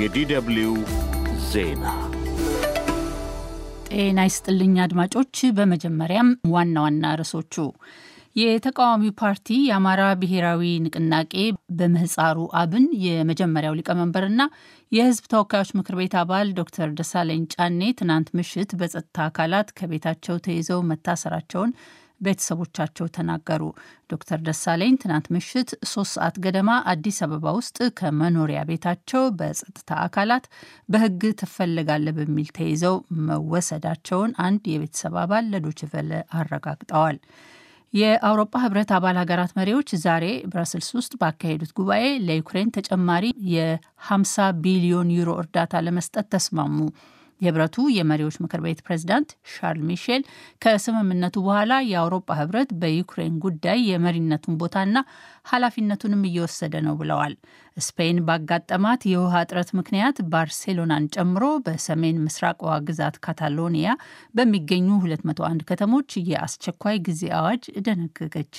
የዲደብልዩ ዜና ጤና ይስጥልኝ አድማጮች። በመጀመሪያም ዋና ዋና ርዕሶቹ የተቃዋሚው ፓርቲ የአማራ ብሔራዊ ንቅናቄ በምህፃሩ አብን የመጀመሪያው ሊቀመንበርና የሕዝብ ተወካዮች ምክር ቤት አባል ዶክተር ደሳለኝ ጫኔ ትናንት ምሽት በጸጥታ አካላት ከቤታቸው ተይዘው መታሰራቸውን ቤተሰቦቻቸው ተናገሩ። ዶክተር ደሳለኝ ትናንት ምሽት ሶስት ሰዓት ገደማ አዲስ አበባ ውስጥ ከመኖሪያ ቤታቸው በጸጥታ አካላት በሕግ ትፈልጋለህ በሚል ተይዘው መወሰዳቸውን አንድ የቤተሰብ አባል ለዶችቨለ አረጋግጠዋል። የአውሮፓ ህብረት አባል ሀገራት መሪዎች ዛሬ ብራስልስ ውስጥ ባካሄዱት ጉባኤ ለዩክሬን ተጨማሪ የ50 ቢሊዮን ዩሮ እርዳታ ለመስጠት ተስማሙ። የህብረቱ የመሪዎች ምክር ቤት ፕሬዚዳንት ሻርል ሚሼል ከስምምነቱ በኋላ የአውሮፓ ህብረት በዩክሬን ጉዳይ የመሪነቱን ቦታና ኃላፊነቱንም እየወሰደ ነው ብለዋል። ስፔን ባጋጠማት የውሃ እጥረት ምክንያት ባርሴሎናን ጨምሮ በሰሜን ምስራቅዋ ግዛት ካታሎኒያ በሚገኙ 201 ከተሞች የአስቸኳይ ጊዜ አዋጅ ደነገገች።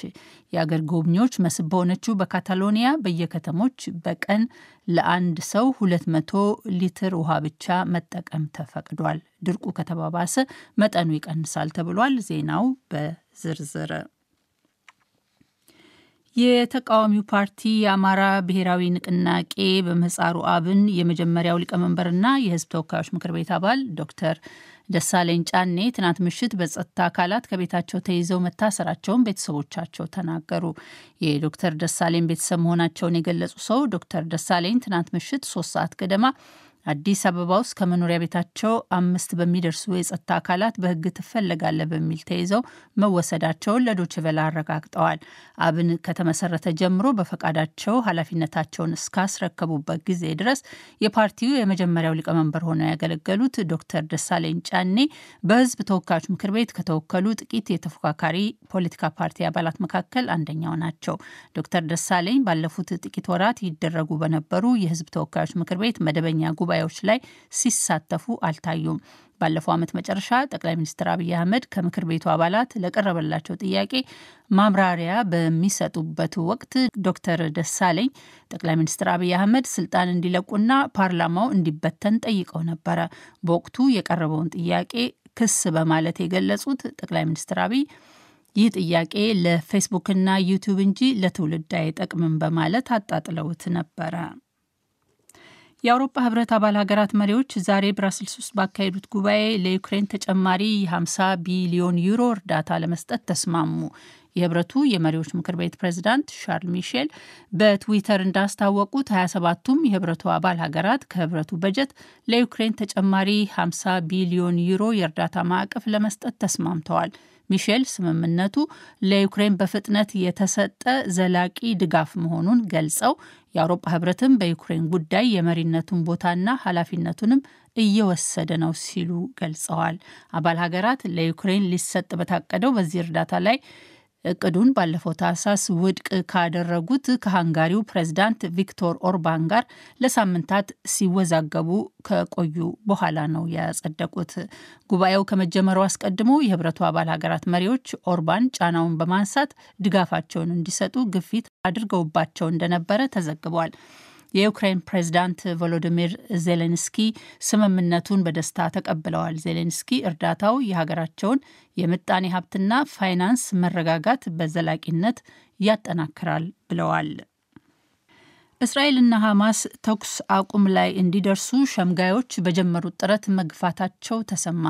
የአገር ጎብኚዎች መስህብ በሆነችው በካታሎኒያ በየከተሞች በቀን ለአንድ ሰው 200 ሊትር ውሃ ብቻ መጠቀም ተፈቅዷል። ድርቁ ከተባባሰ መጠኑ ይቀንሳል ተብሏል። ዜናው በዝርዝር የተቃዋሚው ፓርቲ የአማራ ብሔራዊ ንቅናቄ በምህፃሩ አብን የመጀመሪያው ሊቀመንበርና የሕዝብ ተወካዮች ምክር ቤት አባል ዶክተር ደሳለኝ ጫኔ ትናንት ምሽት በጸጥታ አካላት ከቤታቸው ተይዘው መታሰራቸውን ቤተሰቦቻቸው ተናገሩ። የዶክተር ደሳለኝ ቤተሰብ መሆናቸውን የገለጹ ሰው ዶክተር ደሳለኝ ትናንት ምሽት ሶስት ሰዓት ገደማ አዲስ አበባ ውስጥ ከመኖሪያ ቤታቸው አምስት በሚደርሱ የጸጥታ አካላት በሕግ ትፈለጋለህ በሚል ተይዘው መወሰዳቸውን ለዶችቨላ አረጋግጠዋል። አብን ከተመሰረተ ጀምሮ በፈቃዳቸው ኃላፊነታቸውን እስካስረከቡበት ጊዜ ድረስ የፓርቲው የመጀመሪያው ሊቀመንበር ሆነው ያገለገሉት ዶክተር ደሳለኝ ጫኔ በሕዝብ ተወካዮች ምክር ቤት ከተወከሉ ጥቂት የተፎካካሪ ፖለቲካ ፓርቲ አባላት መካከል አንደኛው ናቸው። ዶክተር ደሳለኝ ባለፉት ጥቂት ወራት ይደረጉ በነበሩ የሕዝብ ተወካዮች ምክር ቤት መደበኛ ጉባኤ ጉባኤዎች ላይ ሲሳተፉ አልታዩም። ባለፈው ዓመት መጨረሻ ጠቅላይ ሚኒስትር አብይ አህመድ ከምክር ቤቱ አባላት ለቀረበላቸው ጥያቄ ማብራሪያ በሚሰጡበት ወቅት ዶክተር ደሳለኝ ጠቅላይ ሚኒስትር አብይ አህመድ ስልጣን እንዲለቁና ፓርላማው እንዲበተን ጠይቀው ነበረ። በወቅቱ የቀረበውን ጥያቄ ክስ በማለት የገለጹት ጠቅላይ ሚኒስትር አብይ ይህ ጥያቄ ለፌስቡክና ዩቲዩብ እንጂ ለትውልድ አይጠቅምም በማለት አጣጥለውት ነበረ። የአውሮፓ ህብረት አባል ሀገራት መሪዎች ዛሬ ብራስልስ ውስጥ ባካሄዱት ጉባኤ ለዩክሬን ተጨማሪ የ50 ቢሊዮን ዩሮ እርዳታ ለመስጠት ተስማሙ። የህብረቱ የመሪዎች ምክር ቤት ፕሬዚዳንት ሻርል ሚሼል በትዊተር እንዳስታወቁት 27ቱም የህብረቱ አባል ሀገራት ከህብረቱ በጀት ለዩክሬን ተጨማሪ 50 ቢሊዮን ዩሮ የእርዳታ ማዕቀፍ ለመስጠት ተስማምተዋል። ሚሼል ስምምነቱ ለዩክሬን በፍጥነት የተሰጠ ዘላቂ ድጋፍ መሆኑን ገልጸው የአውሮፓ ህብረትም በዩክሬን ጉዳይ የመሪነቱን ቦታና ኃላፊነቱንም እየወሰደ ነው ሲሉ ገልጸዋል። አባል ሀገራት ለዩክሬን ሊሰጥ በታቀደው በዚህ እርዳታ ላይ እቅዱን ባለፈው ታህሳስ ውድቅ ካደረጉት ከሃንጋሪው ፕሬዝዳንት ቪክቶር ኦርባን ጋር ለሳምንታት ሲወዛገቡ ከቆዩ በኋላ ነው ያጸደቁት። ጉባኤው ከመጀመሩ አስቀድሞ የህብረቱ አባል ሀገራት መሪዎች ኦርባን ጫናውን በማንሳት ድጋፋቸውን እንዲሰጡ ግፊት አድርገውባቸው እንደነበረ ተዘግቧል። የዩክሬን ፕሬዝዳንት ቮሎዲሚር ዜሌንስኪ ስምምነቱን በደስታ ተቀብለዋል። ዜሌንስኪ እርዳታው የሀገራቸውን የምጣኔ ሀብትና ፋይናንስ መረጋጋት በዘላቂነት ያጠናክራል ብለዋል። እስራኤልና ሐማስ ተኩስ አቁም ላይ እንዲደርሱ ሸምጋዮች በጀመሩት ጥረት መግፋታቸው ተሰማ።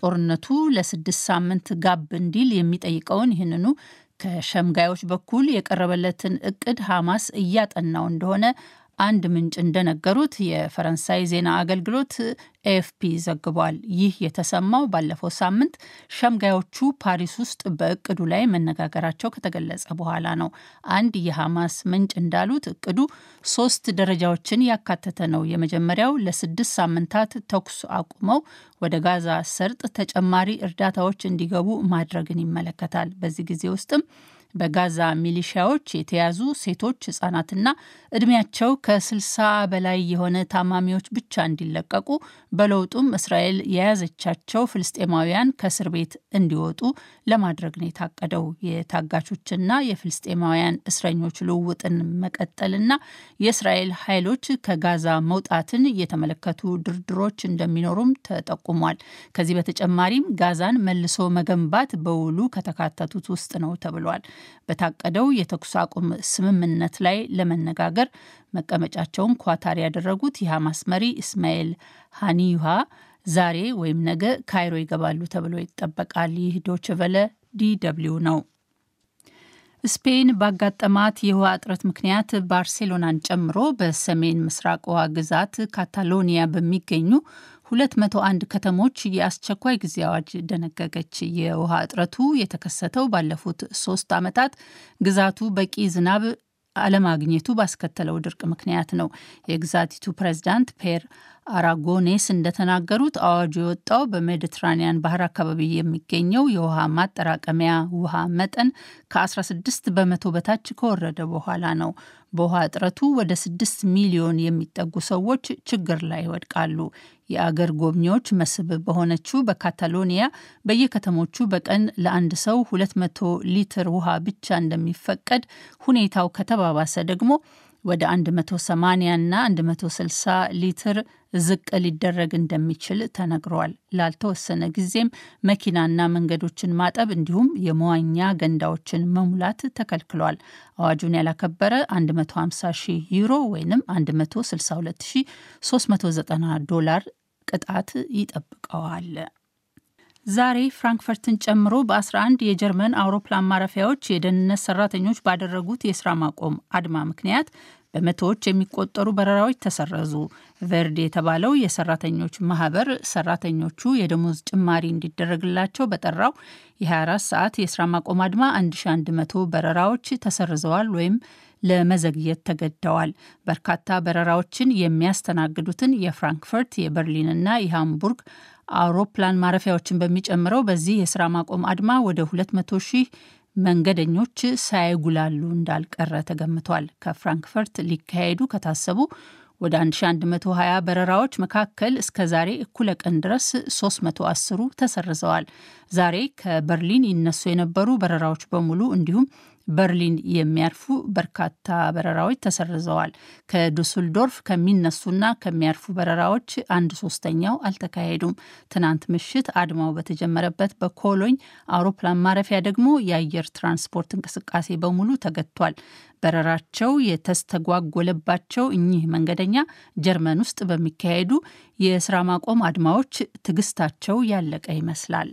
ጦርነቱ ለስድስት ሳምንት ጋብ እንዲል የሚጠይቀውን ይህንኑ ከሸምጋዮች በኩል የቀረበለትን እቅድ ሐማስ እያጠናው እንደሆነ አንድ ምንጭ እንደነገሩት የፈረንሳይ ዜና አገልግሎት ኤኤፍፒ ዘግቧል። ይህ የተሰማው ባለፈው ሳምንት ሸምጋዮቹ ፓሪስ ውስጥ በእቅዱ ላይ መነጋገራቸው ከተገለጸ በኋላ ነው። አንድ የሐማስ ምንጭ እንዳሉት እቅዱ ሶስት ደረጃዎችን ያካተተ ነው። የመጀመሪያው ለስድስት ሳምንታት ተኩስ አቁመው ወደ ጋዛ ሰርጥ ተጨማሪ እርዳታዎች እንዲገቡ ማድረግን ይመለከታል። በዚህ ጊዜ ውስጥም በጋዛ ሚሊሺያዎች የተያዙ ሴቶች፣ ህጻናትና እድሜያቸው ከ60 በላይ የሆነ ታማሚዎች ብቻ እንዲለቀቁ በለውጡም እስራኤል የያዘቻቸው ፍልስጤማውያን ከእስር ቤት እንዲወጡ ለማድረግ ነው የታቀደው። የታጋቾችና የፍልስጤማውያን እስረኞች ልውውጥን መቀጠልና የእስራኤል ኃይሎች ከጋዛ መውጣትን የተመለከቱ ድርድሮች እንደሚኖሩም ተጠቁሟል። ከዚህ በተጨማሪም ጋዛን መልሶ መገንባት በውሉ ከተካተቱት ውስጥ ነው ተብሏል። በታቀደው የተኩስ አቁም ስምምነት ላይ ለመነጋገር መቀመጫቸውን ኳታር ያደረጉት የሐማስ መሪ እስማኤል ሃኒዩሃ ዛሬ ወይም ነገ ካይሮ ይገባሉ ተብሎ ይጠበቃል። ይህ ዶችቨለ ዲደብሊው ነው። ስፔን ባጋጠማት የውሃ እጥረት ምክንያት ባርሴሎናን ጨምሮ በሰሜን ምስራቅዋ ግዛት ካታሎኒያ በሚገኙ 201 ከተሞች የአስቸኳይ ጊዜ አዋጅ ደነገገች። የውሃ እጥረቱ የተከሰተው ባለፉት ሶስት ዓመታት ግዛቱ በቂ ዝናብ አለማግኘቱ ባስከተለው ድርቅ ምክንያት ነው። የግዛቲቱ ፕሬዝዳንት ፔር አራጎኔስ እንደተናገሩት አዋጁ የወጣው በሜዲትራኒያን ባህር አካባቢ የሚገኘው የውሃ ማጠራቀሚያ ውሃ መጠን ከ16 በመቶ በታች ከወረደ በኋላ ነው። በውሃ እጥረቱ ወደ 6 ሚሊዮን የሚጠጉ ሰዎች ችግር ላይ ይወድቃሉ። የአገር ጎብኚዎች መስህብ በሆነችው በካታሎኒያ በየከተሞቹ በቀን ለአንድ ሰው 200 ሊትር ውሃ ብቻ እንደሚፈቀድ፣ ሁኔታው ከተባባሰ ደግሞ ወደ 180 እና 160 ሊትር ዝቅ ሊደረግ እንደሚችል ተነግሯል። ላልተወሰነ ጊዜም መኪናና መንገዶችን ማጠብ እንዲሁም የመዋኛ ገንዳዎችን መሙላት ተከልክሏል። አዋጁን ያላከበረ 150 ሺህ ዩሮ ወይም 162390 ዶላር ቅጣት ይጠብቀዋል። ዛሬ ፍራንክፈርትን ጨምሮ በ11 የጀርመን አውሮፕላን ማረፊያዎች የደህንነት ሰራተኞች ባደረጉት የስራ ማቆም አድማ ምክንያት በመቶዎች የሚቆጠሩ በረራዎች ተሰረዙ። ቨርድ የተባለው የሰራተኞች ማህበር ሰራተኞቹ የደሞዝ ጭማሪ እንዲደረግላቸው በጠራው የ24 ሰዓት የስራ ማቆም አድማ 1100 በረራዎች ተሰርዘዋል ወይም ለመዘግየት ተገደዋል። በርካታ በረራዎችን የሚያስተናግዱትን የፍራንክፈርት የበርሊንና የሃምቡርግ አውሮፕላን ማረፊያዎችን በሚጨምረው በዚህ የስራ ማቆም አድማ ወደ 200 ሺህ መንገደኞች ሳይጉላሉ እንዳልቀረ ተገምቷል። ከፍራንክፈርት ሊካሄዱ ከታሰቡ ወደ 1120 በረራዎች መካከል እስከ ዛሬ እኩለ ቀን ድረስ 310ሩ ተሰርዘዋል። ዛሬ ከበርሊን ይነሱ የነበሩ በረራዎች በሙሉ እንዲሁም በርሊን የሚያርፉ በርካታ በረራዎች ተሰርዘዋል። ከዱስልዶርፍ ከሚነሱና ከሚያርፉ በረራዎች አንድ ሶስተኛው አልተካሄዱም። ትናንት ምሽት አድማው በተጀመረበት በኮሎኝ አውሮፕላን ማረፊያ ደግሞ የአየር ትራንስፖርት እንቅስቃሴ በሙሉ ተገድቷል። በረራቸው የተስተጓጎለባቸው እኚህ መንገደኛ ጀርመን ውስጥ በሚካሄዱ የስራ ማቆም አድማዎች ትዕግስታቸው ያለቀ ይመስላል።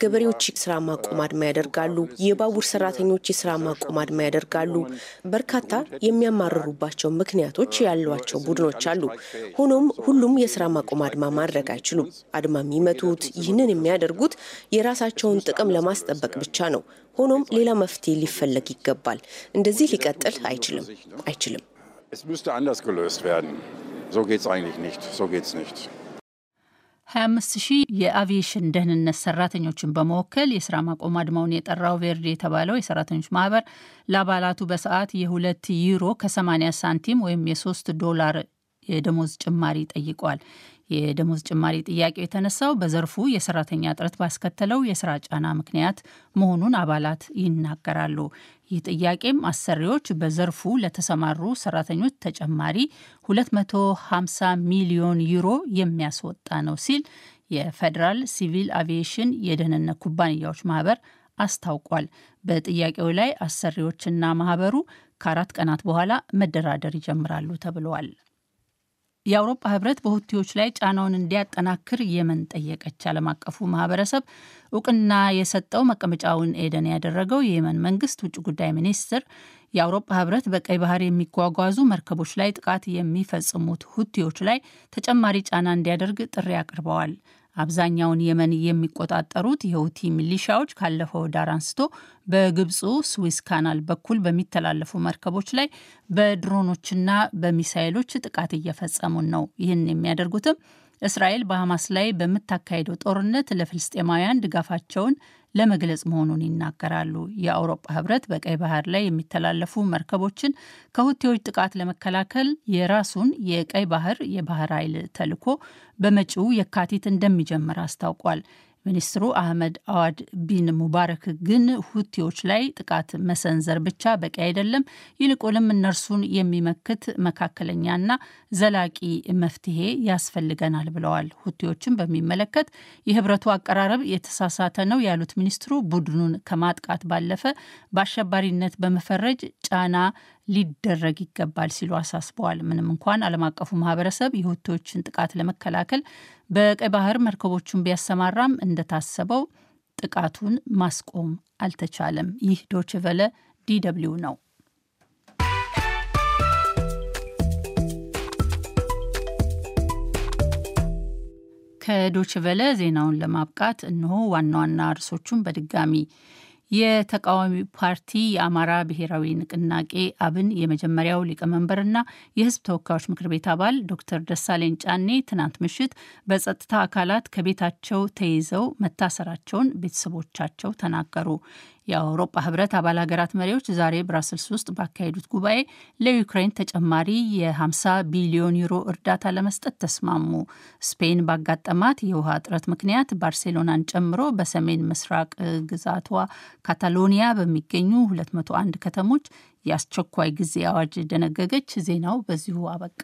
ገበሬዎች ስራ ማቆም አድማ ያደርጋሉ። የባቡር ሰራተኞች የስራ ማቆም አድማ ያደርጋሉ። በርካታ የሚያማርሩባቸው ምክንያቶች ያሏቸው ቡድኖች አሉ። ሆኖም ሁሉም የስራ ማቆም አድማ ማድረግ አይችሉም። አድማ የሚመቱት ይህንን የሚያደርጉት የራሳቸውን ጥቅም ለማስጠበቅ ብቻ ነው። ሆኖም ሌላ መፍትሄ ሊፈለግ ይገባል። እንደዚህ ሊቀጥል አይችልም አይችልም። 25 ሺህ የአቪዬሽን ደህንነት ሰራተኞችን በመወከል የስራ ማቆም አድማውን የጠራው ቬርዲ የተባለው የሰራተኞች ማህበር ለአባላቱ በሰዓት የሁለት ዩሮ ከ80 ሳንቲም ወይም የሶስት ዶላር የደሞዝ ጭማሪ ጠይቋል። የደሞዝ ጭማሪ ጥያቄው የተነሳው በዘርፉ የሰራተኛ እጥረት ባስከተለው የስራ ጫና ምክንያት መሆኑን አባላት ይናገራሉ። ይህ ጥያቄም አሰሪዎች በዘርፉ ለተሰማሩ ሰራተኞች ተጨማሪ 250 ሚሊዮን ዩሮ የሚያስወጣ ነው ሲል የፌዴራል ሲቪል አቪዬሽን የደህንነት ኩባንያዎች ማህበር አስታውቋል። በጥያቄው ላይ አሰሪዎችና ማህበሩ ከአራት ቀናት በኋላ መደራደር ይጀምራሉ ተብለዋል። የአውሮፓ ህብረት በሁቲዎች ላይ ጫናውን እንዲያጠናክር የመን ጠየቀች። ዓለም አቀፉ ማህበረሰብ እውቅና የሰጠው መቀመጫውን ኤደን ያደረገው የየመን መንግስት ውጭ ጉዳይ ሚኒስትር የአውሮፓ ህብረት በቀይ ባህር የሚጓጓዙ መርከቦች ላይ ጥቃት የሚፈጽሙት ሁቲዎች ላይ ተጨማሪ ጫና እንዲያደርግ ጥሪ አቅርበዋል። አብዛኛውን የመን የሚቆጣጠሩት የሁቲ ሚሊሻዎች ካለፈው ዳር አንስቶ በግብፁ ስዊስ ካናል በኩል በሚተላለፉ መርከቦች ላይ በድሮኖችና በሚሳይሎች ጥቃት እየፈጸሙን ነው። ይህን የሚያደርጉትም እስራኤል በሐማስ ላይ በምታካሄደው ጦርነት ለፍልስጤማውያን ድጋፋቸውን ለመግለጽ መሆኑን ይናገራሉ። የአውሮፓ ህብረት በቀይ ባህር ላይ የሚተላለፉ መርከቦችን ከሁቴዎች ጥቃት ለመከላከል የራሱን የቀይ ባህር የባህር ኃይል ተልዕኮ በመጪው የካቲት እንደሚጀምር አስታውቋል። ሚኒስትሩ አህመድ አዋድ ቢን ሙባረክ ግን ሁቲዎች ላይ ጥቃት መሰንዘር ብቻ በቂ አይደለም፣ ይልቁንም እነርሱን የሚመክት መካከለኛና ዘላቂ መፍትሄ ያስፈልገናል ብለዋል። ሁቲዎችን በሚመለከት የህብረቱ አቀራረብ የተሳሳተ ነው ያሉት ሚኒስትሩ ቡድኑን ከማጥቃት ባለፈ በአሸባሪነት በመፈረጅ ጫና ሊደረግ ይገባል ሲሉ አሳስበዋል። ምንም እንኳን ዓለም አቀፉ ማህበረሰብ የሁቲዎችን ጥቃት ለመከላከል በቀይ ባህር መርከቦቹን ቢያሰማራም እንደታሰበው ጥቃቱን ማስቆም አልተቻለም። ይህ ዶችቨለ ዲደብሊው ነው። ከዶችቨለ ዜናውን ለማብቃት እነሆ ዋና ዋና ርዕሶቹን በድጋሚ የተቃዋሚ ፓርቲ የአማራ ብሔራዊ ንቅናቄ አብን የመጀመሪያው ሊቀመንበርና የሕዝብ ተወካዮች ምክር ቤት አባል ዶክተር ደሳለኝ ጫኔ ትናንት ምሽት በጸጥታ አካላት ከቤታቸው ተይዘው መታሰራቸውን ቤተሰቦቻቸው ተናገሩ። የአውሮፓ ህብረት አባል ሀገራት መሪዎች ዛሬ ብራስልስ ውስጥ ባካሄዱት ጉባኤ ለዩክሬን ተጨማሪ የ50 ቢሊዮን ዩሮ እርዳታ ለመስጠት ተስማሙ። ስፔን ባጋጠማት የውሃ እጥረት ምክንያት ባርሴሎናን ጨምሮ በሰሜን ምስራቅ ግዛቷ ካታሎኒያ በሚገኙ 201 ከተሞች የአስቸኳይ ጊዜ አዋጅ ደነገገች። ዜናው በዚሁ አበቃ።